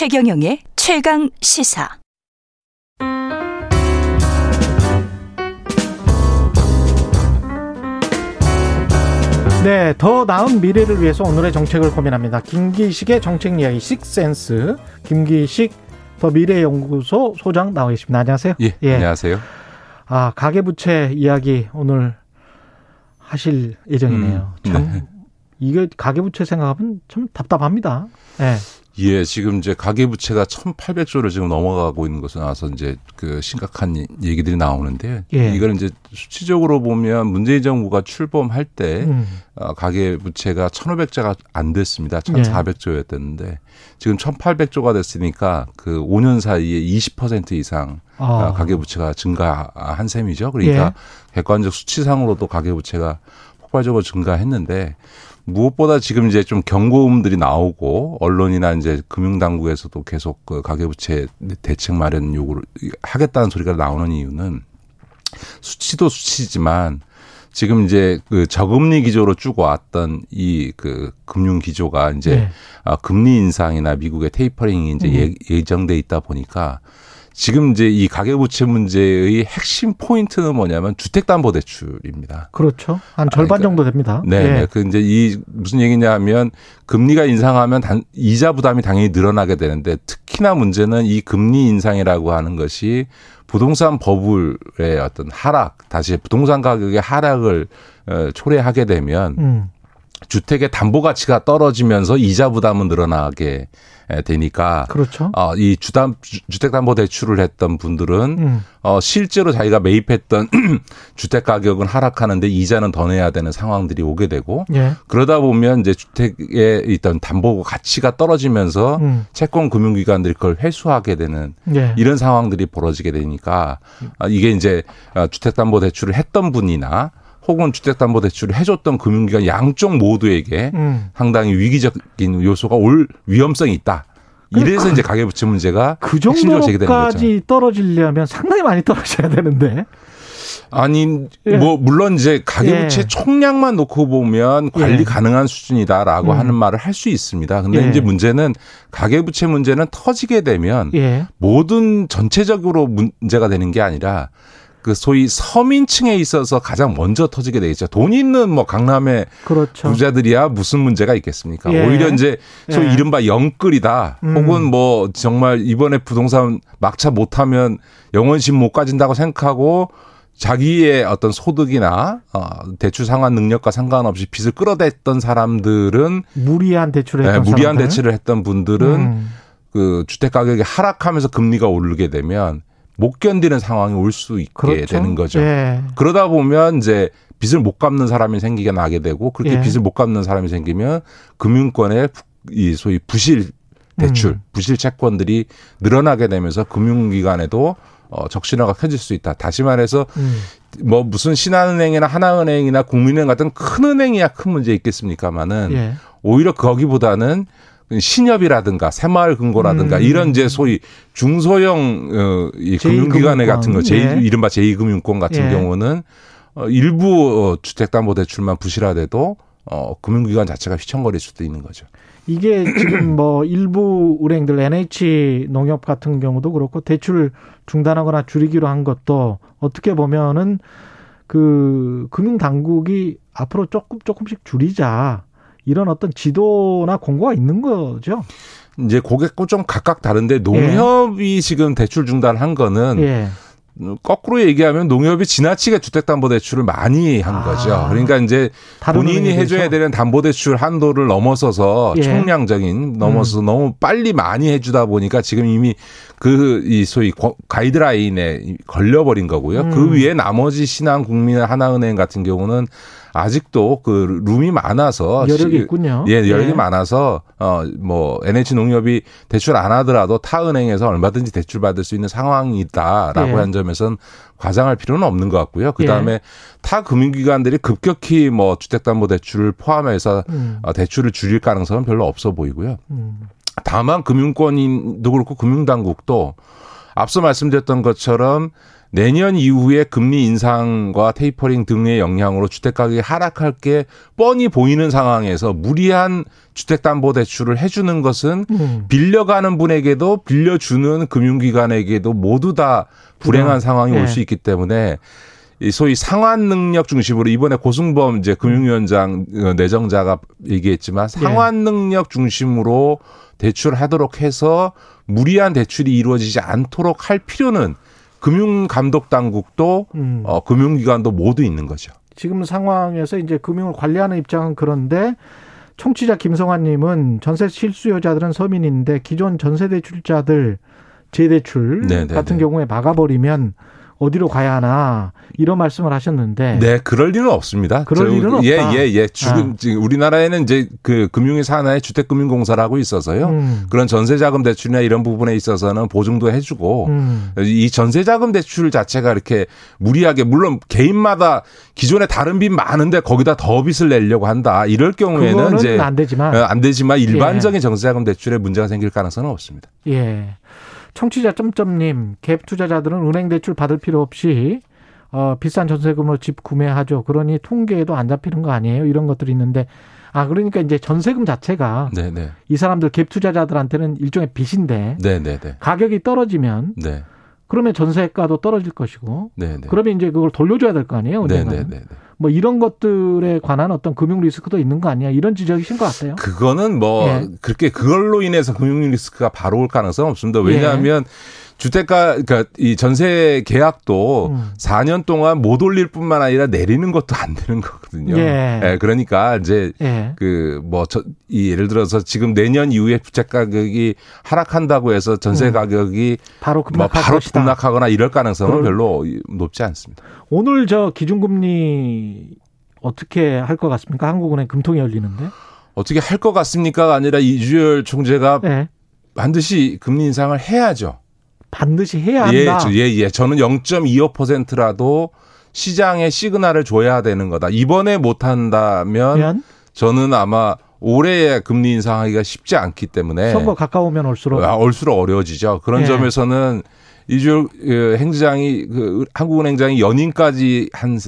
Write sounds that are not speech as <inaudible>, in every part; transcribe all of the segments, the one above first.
최경영의 최강 시사. 네, 더 나은 미래를 위해서 오늘의 정책을 고민합니다. 김기식의 정책 이야기 식센스 김기식 더 미래연구소 소장 나와 계십니다. 안녕하세요. 예, 예. 안녕하세요. 아 가계부채 이야기 오늘 하실 예정이네요. 음, 참 네. 이게 가계부채 생각하면 참 답답합니다. 네. 예, 지금 이제 가계부채가 1,800조를 지금 넘어가고 있는 것으로 나와서 이제 그 심각한 얘기들이 나오는데 예. 이걸 이제 수치적으로 보면 문재인 정부가 출범할 때 음. 어, 가계부채가 1,500조가 안 됐습니다. 1,400조였었는데 예. 지금 1,800조가 됐으니까 그 5년 사이에 20% 이상 아. 가계부채가 증가한 셈이죠. 그러니까 예. 객관적 수치상으로도 가계부채가 폭발적으로 증가했는데 무엇보다 지금 이제 좀 경고음들이 나오고 언론이나 이제 금융당국에서도 계속 그 가계부채 대책 마련 요구를 하겠다는 소리가 나오는 이유는 수치도 수치지만 지금 이제 그 저금리 기조로 쭉 왔던 이 그 금융 기조가 이제 네. 아, 금리 인상이나 미국의 테이퍼링이 이제 음. 예정돼 있다 보니까 지금 이제 이 가계부채 문제의 핵심 포인트는 뭐냐면 주택담보대출입니다. 그렇죠. 한 절반 그러니까, 정도 됩니다. 네. 네. 그 이제 이 무슨 얘기냐면 금리가 인상하면 단, 이자 부담이 당연히 늘어나게 되는데 특히나 문제는 이 금리 인상이라고 하는 것이 부동산 버블의 어떤 하락, 다시 부동산 가격의 하락을 어, 초래하게 되면 음. 주택의 담보 가치가 떨어지면서 이자 부담은 늘어나게 되니까 그렇죠. 어, 이 주담 주택 담보 대출을 했던 분들은 음. 어, 실제로 자기가 매입했던 <clears throat> 주택 가격은 하락하는데 이자는 더 내야 되는 상황들이 오게 되고 예. 그러다 보면 이제 주택에 있던 담보 가치가 떨어지면서 음. 채권 금융기관들이 그걸 회수하게 되는 예. 이런 상황들이 벌어지게 되니까 어, 이게 이제 어, 주택 담보 대출을 했던 분이나 혹은 주택담보대출을 해줬던 금융기관 양쪽 모두에게 음. 상당히 위기적인 요소가 올 위험성이 있다. 이래서 그, 이제 가계부채 문제가 그 정도까지 떨어지려면 상당히 많이 떨어져야 되는데. 아니 예. 뭐 물론 이제 가계부채 예. 총량만 놓고 보면 관리 예. 가능한 수준이다라고 음. 하는 말을 할 수 있습니다. 근데 예. 이제 문제는 가계부채 문제는 터지게 되면 예. 모든 전체적으로 문제가 되는 게 아니라 그 소위 서민층에 있어서 가장 먼저 터지게 되겠죠. 돈 있는 뭐 강남의 그렇죠. 부자들이야 무슨 문제가 있겠습니까? 예. 오히려 이제 소위 예. 이른바 영끌이다. 음. 혹은 뭐 정말 이번에 부동산 막차 못하면 영원신 못 가진다고 생각하고 자기의 어떤 소득이나 어, 대출 상환 능력과 상관없이 빚을 끌어댔던 사람들은 무리한 대출을 했던 네, 무리한 대출을 했던 분들은 음. 그 주택 가격이 하락하면서 금리가 오르게 되면 못 견디는 상황이 올 수 있게 그렇죠? 되는 거죠. 예. 그러다 보면 이제 빚을 못 갚는 사람이 생기게 나게 되고 그렇게 예. 빚을 못 갚는 사람이 생기면 금융권의 이 소위 부실 대출, 음. 부실 채권들이 늘어나게 되면서 금융기관에도 어, 적신호가 켜질 수 있다. 다시 말해서 음. 뭐 무슨 신한은행이나 하나은행이나 국민은행 같은 큰 은행이야 큰 문제 있겠습니까마는 예. 오히려 거기보다는 신협이라든가 새마을 금고라든가 음. 이런 이제 소위 중소형 어, 이 금융기관에 같은 거, 제 예. 이른바 제2금융권 같은 예. 경우는 어, 일부 어, 주택담보대출만 부실화돼도 어, 금융기관 자체가 휘청거릴 수도 있는 거죠. 이게 <clears throat> 지금 뭐 일부 은행들 NH 농협 같은 경우도 그렇고 대출 중단하거나 줄이기로 한 것도 어떻게 보면은 그 금융 당국이 앞으로 조금 조금씩 줄이자 이런 어떤 지도나 공고가 있는 거죠. 이제 고객과 좀 각각 다른데 농협이 예. 지금 대출 중단한 거는 예. 거꾸로 얘기하면 농협이 지나치게 주택담보대출을 많이 한 아, 거죠. 그러니까 이제 본인이 해줘야 되는 담보대출 한도를 넘어서서 예. 총량적인 넘어서 음. 너무 빨리 많이 해주다 보니까 지금 이미 그 이 소위 가이드라인에 걸려버린 거고요. 그 음. 그 위에 나머지 신한 국민 하나은행 같은 경우는 아직도 그 룸이 많아서 여력이 있군요. 예, 여력이 예. 많아서 어 뭐 NH 농협이 대출 안 하더라도 타 은행에서 얼마든지 대출 받을 수 있는 상황이다라고 예. 한 점에선 과장할 필요는 없는 것 같고요. 그 다음에 예. 타 금융기관들이 급격히 뭐 주택담보대출을 포함해서 음. 어, 대출을 줄일 가능성은 별로 없어 보이고요. 음. 다만 금융권인도 그렇고 금융당국도 앞서 말씀드렸던 것처럼 내년 이후에 금리 인상과 테이퍼링 등의 영향으로 주택 가격이 하락할 게 뻔히 보이는 상황에서 무리한 주택담보대출을 해주는 것은 음. 빌려가는 분에게도 빌려주는 금융기관에게도 모두 다 불행한 상황이 네. 올수 있기 때문에 이 소위 상환 능력 중심으로 이번에 고승범 이제 금융위원장 어, 내정자가 얘기했지만 네. 상환 능력 중심으로 대출하도록 해서 무리한 대출이 이루어지지 않도록 할 필요는 금융 감독 당국도 음. 어, 금융기관도 모두 있는 거죠. 지금 상황에서 이제 금융을 관리하는 입장은 그런데 청취자 김성환님은 전세 실수요자들은 서민인데 기존 전세 대출자들 재대출 네네네. 네, 같은 네. 경우에 막아버리면 어디로 가야 하나 이런 말씀을 하셨는데 네 그럴 일은 없습니다. 그럴 일은 없다. 예예 예, 예. 지금 아. 우리나라에는 이제 그 금융위 산하에 주택금융공사라고 있어서요. 음. 그런 전세자금 대출이나 이런 부분에 있어서는 보증도 해주고 음. 이 전세자금 대출 자체가 이렇게 무리하게 물론 개인마다 기존에 다른 빚 많은데 거기다 더 빚을 내려고 한다 이럴 경우에는 이제 안 되지만 어, 안 되지만 일반적인 예. 전세자금 대출에 문제가 생길 가능성은 없습니다. 예. 청취자 점점님 갭 투자자들은 은행 대출 받을 필요 없이 어, 비싼 전세금으로 집 구매하죠. 그러니 통계에도 안 잡히는 거 아니에요? 이런 것들이 있는데 아 그러니까 이제 전세금 자체가 네네. 네. 이 사람들 갭 투자자들한테는 일종의 빚인데 네네네. 네, 네. 가격이 떨어지면 네. 그러면 전세가도 떨어질 것이고 네네. 그러면 이제 그걸 돌려줘야 될 거 아니에요? 언젠가는. 뭐 이런 것들에 관한 어떤 금융 리스크도 있는 거 아니야 이런 지적이신 것 같아요. 그거는 뭐 예. 그렇게 그걸로 인해서 금융 리스크가 바로 올 가능성은 없습니다. 왜냐하면 예. 주택가 그러니까 이 전세 계약도 음. 4년 동안 못 올릴 뿐만 아니라 내리는 것도 안 되는 거거든요. 예. 예 그러니까 이제 예. 그뭐 이 예를 들어서 지금 내년 이후에 주택 가격이 하락한다고 해서 전세 음. 가격이 바로 뭐 바로 것이다. 급락하거나 이럴 가능성은. 별로 높지 않습니다. 오늘 저 기준금리 어떻게 할 것 같습니까? 한국은행 금통이 열리는데. 어떻게 할 것 같습니까가 아니라 이주열 총재가 예. 반드시 금리 인상을 해야죠. 반드시 해야 한다. 예, 예, 예. 저는 0.25%라도 시장에 시그널을 줘야 되는 거다. 이번에 못 한다면 저는 아마 올해 금리 인상하기가 쉽지 않기 때문에 선거 가까우면 올수록 아, 올수록 어려워지죠. 그런 예. 점에서는 이주 그 행장이 그 한국은행장이 연임까지 한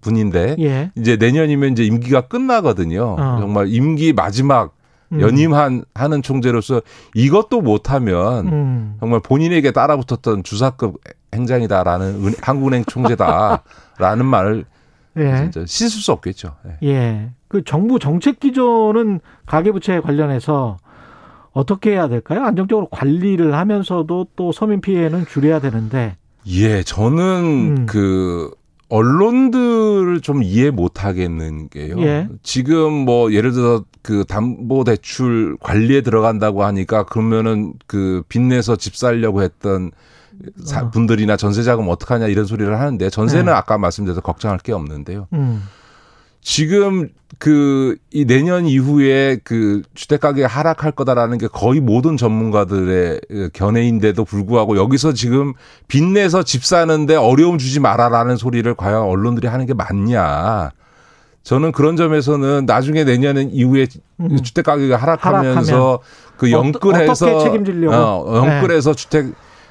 분인데 예. 이제 내년이면 이제 임기가 끝나거든요. 어. 정말 임기 마지막 음. 연임한 하는 총재로서 이것도 못하면 음. 정말 본인에게 따라붙었던 주사급 행장이다라는 은, 한국은행 총재다라는 <laughs> 말을 예. 진짜 씻을 수 없겠죠. 예. 예. 그 정부 정책 기조는 가계부채 관련해서 어떻게 해야 될까요? 안정적으로 관리를 하면서도 또 서민 피해는 줄여야 되는데. 예, 저는 음. 그 언론들을 좀 이해 못 하겠는 게요. 예. 지금 뭐 예를 들어 그 담보 대출 관리에 들어간다고 하니까 그러면은 그 빚내서 집 살려고 했던 어. 분들이나 전세 자금 어떡하냐 이런 소리를 하는데 전세는 네. 아까 말씀드려서 걱정할 게 없는데요. 음. 지금 그 이 내년 이후에 그 주택 가격이 하락할 거다라는 게 거의 모든 전문가들의 견해인데도 불구하고 여기서 지금 빚내서 집 사는데 어려움 주지 마라라는 소리를 과연 언론들이 하는 게 맞냐? 저는 그런 점에서는 나중에 내년 이후에 음. 주택 가격이 하락하면서 하락하면. 그 영끌해서 어, 어, 영끌해서 네. 주택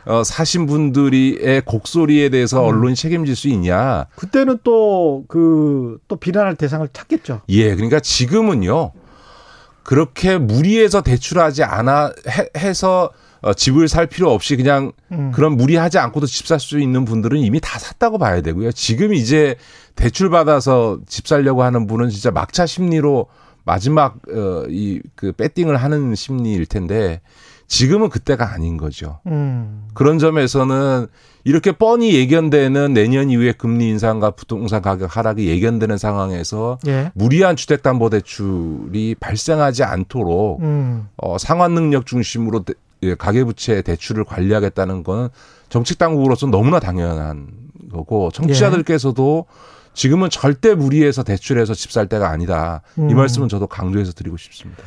어, 사신 분들이의 곡소리에 대해서 음. 언론이 책임질 수 있냐? 그때는 또 그 또 비난할 대상을 찾겠죠. 예, 그러니까 지금은요 그렇게 무리해서 대출하지 않아 해, 서 어, 집을 살 필요 없이 그냥 음. 그런 무리하지 않고도 집 살 수 있는 분들은 이미 다 샀다고 봐야 되고요. 지금 이제 대출 받아서 집 살려고 하는 분은 진짜 막차 심리로 마지막 어, 이그 배팅을 하는 심리일 텐데 지금은 그때가 아닌 거죠. 음. 그런 점에서는 이렇게 뻔히 예견되는 내년 이후에 금리 인상과 부동산 가격 하락이 예견되는 상황에서 예. 무리한 주택담보대출이 발생하지 않도록 음. 어, 상환 능력 중심으로 대, 예, 가계부채 대출을 관리하겠다는 건 정책 당국으로서 너무나 당연한 거고 청취자들께서도 지금은 절대 무리해서 대출해서 집 살 때가 아니다. 음. 이 말씀은 저도 강조해서 드리고 싶습니다.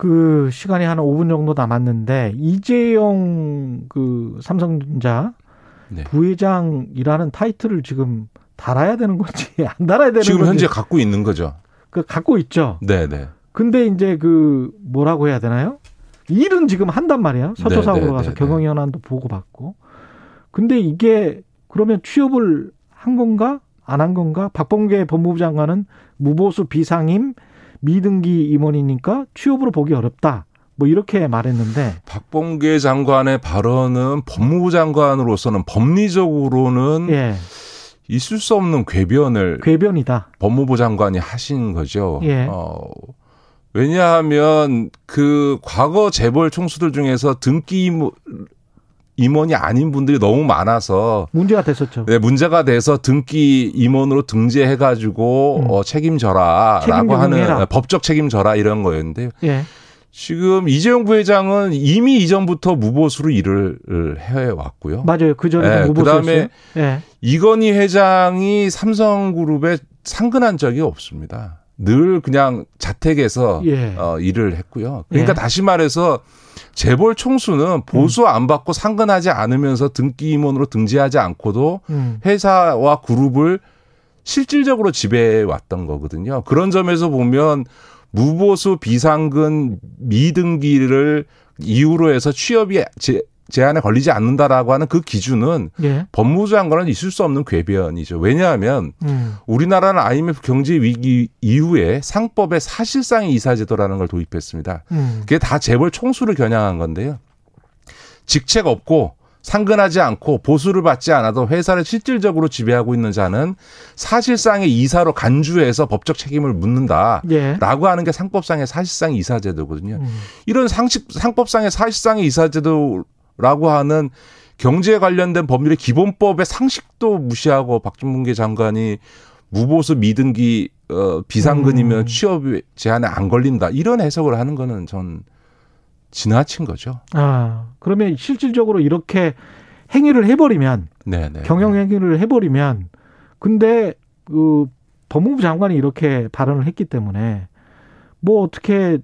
그 시간이 한 5분 정도 남았는데 이재용 그 삼성전자 네. 부회장이라는 타이틀을 지금 달아야 되는 건지 <laughs> 안 달아야 되는 지금 건지 현재 갖고 있는 거죠. 그 갖고 있죠. 네, 네. 근데 이제 그 뭐라고 해야 되나요? 일은 지금 한단 말이야. 서초 사업으로 네, 네, 가서 네, 경영 현안도 보고 받고. 근데 이게 그러면 취업을 한 건가 안 한 건가? 박범계 법무부 장관은 무보수 비상임 미등기 임원이니까 취업으로 보기 어렵다. 뭐 이렇게 말했는데 박범계 장관의 발언은 법무부 장관으로서는 법리적으로는 예. 있을 수 없는 궤변을 궤변이다. 법무부 장관이 하신 거죠. 예. 어, 왜냐하면 그 과거 재벌 총수들 중에서 등기 임원이 아닌 분들이 너무 많아서 문제가 됐었죠. 네, 문제가 돼서 등기 임원으로 등재해 가지고 음. 어, 책임져라라고 하는 법적 책임져라 이런 거였는데요. 예. 지금 이재용 부회장은 이미 이전부터 무보수로 일을 해왔고요. 맞아요. 그 전에 네, 그다음에 예. 이건희 회장이 삼성그룹에 상근한 적이 없습니다. 늘 그냥 자택에서 예. 어, 일을 했고요. 그러니까 예. 다시 말해서 재벌 총수는 보수 안 받고 상근하지 않으면서 등기 임원으로 등재하지 않고도 음. 회사와 그룹을 실질적으로 지배해 왔던 거거든요. 그런 점에서 보면 무보수 비상근 미등기를 이유로 해서 취업이 제 한에 걸리지 않는다라고 하는 그 기준은 예. 법무부 장관은 있을 수 없는 궤변이죠. 왜냐하면 음. 우리나라는 IMF 경제 위기 이후에 상법에 사실상의 이사제도라는 걸 도입했습니다. 음. 그게 다 재벌 총수를 겨냥한 건데요. 직책 없고 상근하지 않고 보수를 받지 않아도 회사를 실질적으로 지배하고 있는 자는 사실상의 이사로 간주해서 법적 책임을 묻는다라고 예. 하는 게 상법상의 사실상의 이사제도거든요. 음. 이런 상식 상법상의 사실상의 이사제도 라고 하는 경제에 관련된 법률의 기본법의 상식도 무시하고 박준문계 장관이 무보수 미등기 어 비상근이면 음. 취업 제한에 안 걸린다 이런 해석을 하는 거는 전 지나친 거죠. 아 그러면 실질적으로 이렇게 행위를 해버리면 네네. 경영 행위를 해버리면 근데 그 법무부 장관이 이렇게 발언을 했기 때문에 뭐 어떻게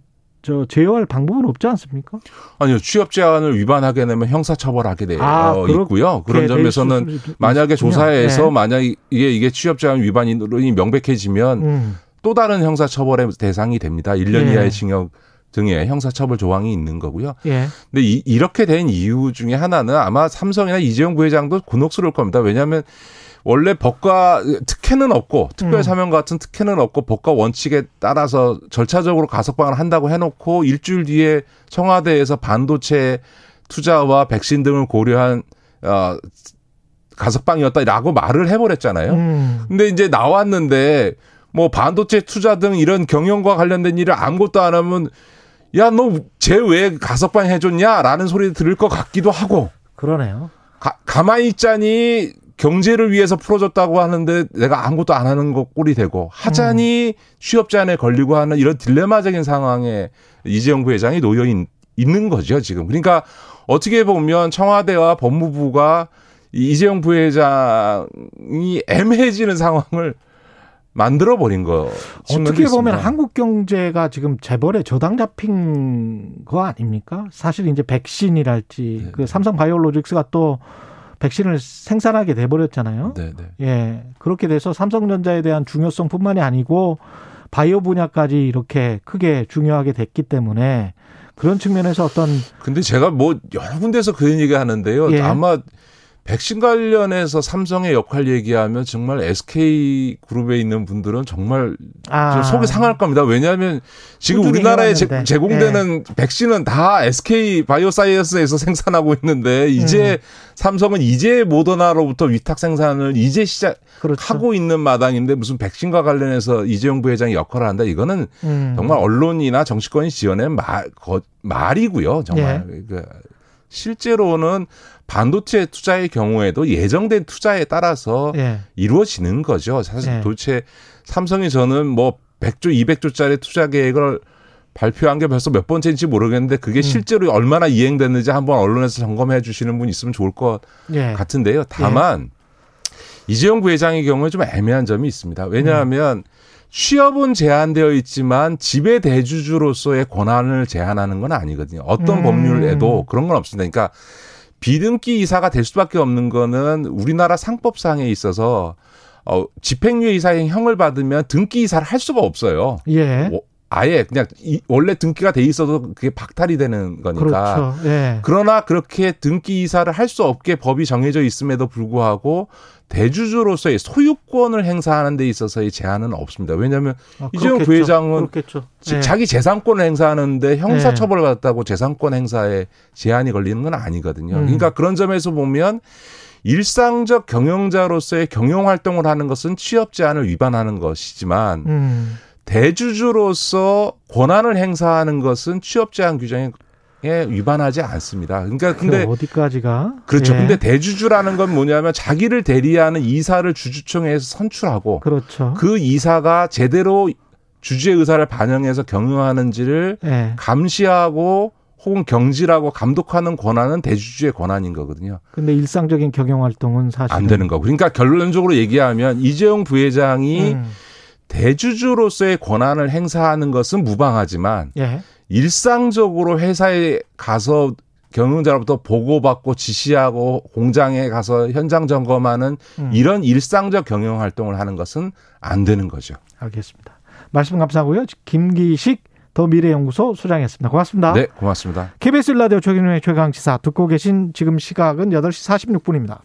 저 제어할 방법은 없지 않습니까? 아니요 취업 제한을 위반하게 되면 형사처벌하게 되어 아, 있고요. 그런 점에서는 만약에 조사에서 네. 만약 이게 이게 취업 제한 위반이 명백해지면 음. 또 다른 형사처벌의 대상이 됩니다. 1년 네. 이하의 징역 등의 형사처벌 조항이 있는 거고요. 예. 근데 이, 이렇게 된 이유 중에 하나는 아마 삼성이나 이재용 부회장도 곤혹스러울 겁니다. 왜냐하면 원래 법과 특혜는 없고 특별 음. 사명 같은 특혜는 없고 법과 원칙에 따라서 절차적으로 가석방을 한다고 해놓고 일주일 뒤에 청와대에서 반도체 투자와 백신 등을 고려한 어 가석방이었다라고 말을 해버렸잖아요. 음. 근데 이제 나왔는데 뭐 반도체 투자 등 이런 경영과 관련된 일을 아무것도 안 하면 야 너 쟤 왜 가석방 해줬냐라는 소리 들을 것 같기도 하고. 그러네요. 가, 가만히 있자니 경제를 위해서 풀어줬다고 하는데 내가 아무것도 안 하는 거 꼴이 되고 하자니 음. 취업 제한에 걸리고 하는 이런 딜레마적인 상황에 이재용 부회장이 놓여 있는 거죠 지금. 그러니까 어떻게 보면 청와대와 법무부가 이재용 부회장이 애매해지는 상황을 만들어 버린 거. 어떻게 보면 한국 경제가 지금 재벌에 저당 잡힌 거 아닙니까? 사실 이제 백신이랄지 네. 그 네. 삼성 바이오로직스가 또 백신을 생산하게 돼버렸잖아요. 네, 네. 예. 그렇게 돼서 삼성전자에 대한 중요성뿐만이 아니고 바이오 분야까지 이렇게 크게 중요하게 됐기 때문에 그런 측면에서 어떤 근데 제가 뭐 여러 군데서 그런 얘기 하는데요. 예. 아마 백신 관련해서 삼성의 역할 얘기하면 정말 SK 그룹에 있는 분들은 정말 아. 속이 상할 겁니다. 왜냐하면 지금 우리나라에 제, 공되는 네. 백신은 다 SK 바이오사이언스에서 <laughs> 생산하고 있는데 이제 음. 삼성은 이제 모더나로부터 위탁 생산을 이제 시작하고 그렇죠. 있는 마당인데 무슨 백신과 관련해서 이재용 부회장이 역할을 한다. 이거는 음. 정말 언론이나 정치권이 지어낸 말, 거, 말이고요. 정말. 예. 그 실제로는 반도체 투자의 경우에도 예정된 투자에 따라서 예. 이루어지는 거죠. 사실 예. 도대체 삼성이 저는 뭐 100조, 200조짜리 투자 계획을 발표한 게 벌써 몇 번째인지 모르겠는데 그게 음. 실제로 얼마나 이행됐는지 한번 언론에서 점검해 주시는 분 있으면 좋을 것 예. 같은데요. 다만 예. 이재용 부회장의 경우에 좀 애매한 점이 있습니다. 왜냐하면 음. 취업은 제한되어 있지만 지배 대주주로서의 권한을 제한하는 건 아니거든요. 어떤 음. 법률에도 그런 건 없습니다. 그러니까 비등기 이사가 될 수밖에 없는 거는 우리나라 상법상에 있어서 어 집행유예 이사의 형을 받으면 등기 이사를 할 수가 없어요. 예. 아예 그냥 이, 원래 등기가 돼 있어도 그게 박탈이 되는 거니까. 그렇죠. 예. 그러나 그렇게 등기 이사를 할 수 없게 법이 정해져 있음에도 불구하고 대주주로서의 소유권을 행사하는 데 있어서의 제한은 없습니다. 왜냐하면 아, 이재용 부회장은 네. 자기 재산권을 행사하는데 형사처벌을 네. 받았다고 재산권 행사에 제한이 걸리는 건 아니거든요. 음. 그러니까 그런 점에서 보면 일상적 경영자로서의 경영 활동을 하는 것은 취업 제한을 위반하는 것이지만 음. 대주주로서 권한을 행사하는 것은 취업 제한 규정에 위반하지 않습니다. 그러니까 근데 어디까지가 그렇죠. 예. 근데 대주주라는 건 뭐냐면 자기를 대리하는 이사를 주주총회에서 선출하고 그렇죠. 그 이사가 제대로 주주의 의사를 반영해서 경영하는지를 예. 감시하고 혹은 경질하고 감독하는 권한은 대주주의 권한인 거거든요. 근데 일상적인 경영 활동은 사실 안 되는 거고. 그러니까 결론적으로 얘기하면 이재용 부회장이 음. 대주주로서의 권한을 행사하는 것은 무방하지만 예. 일상적으로 회사에 가서 경영자로부터 보고받고 지시하고 공장에 가서 현장 점검하는 음. 이런 일상적 경영 활동을 하는 것은 안 되는 거죠. 알겠습니다. 말씀 감사하고요. 김기식 더 미래연구소 소장이었습니다. 고맙습니다. 네, 고맙습니다. KBS 라디오 최경영의 최강시사 듣고 계신 지금 시각은 8시 46분입니다.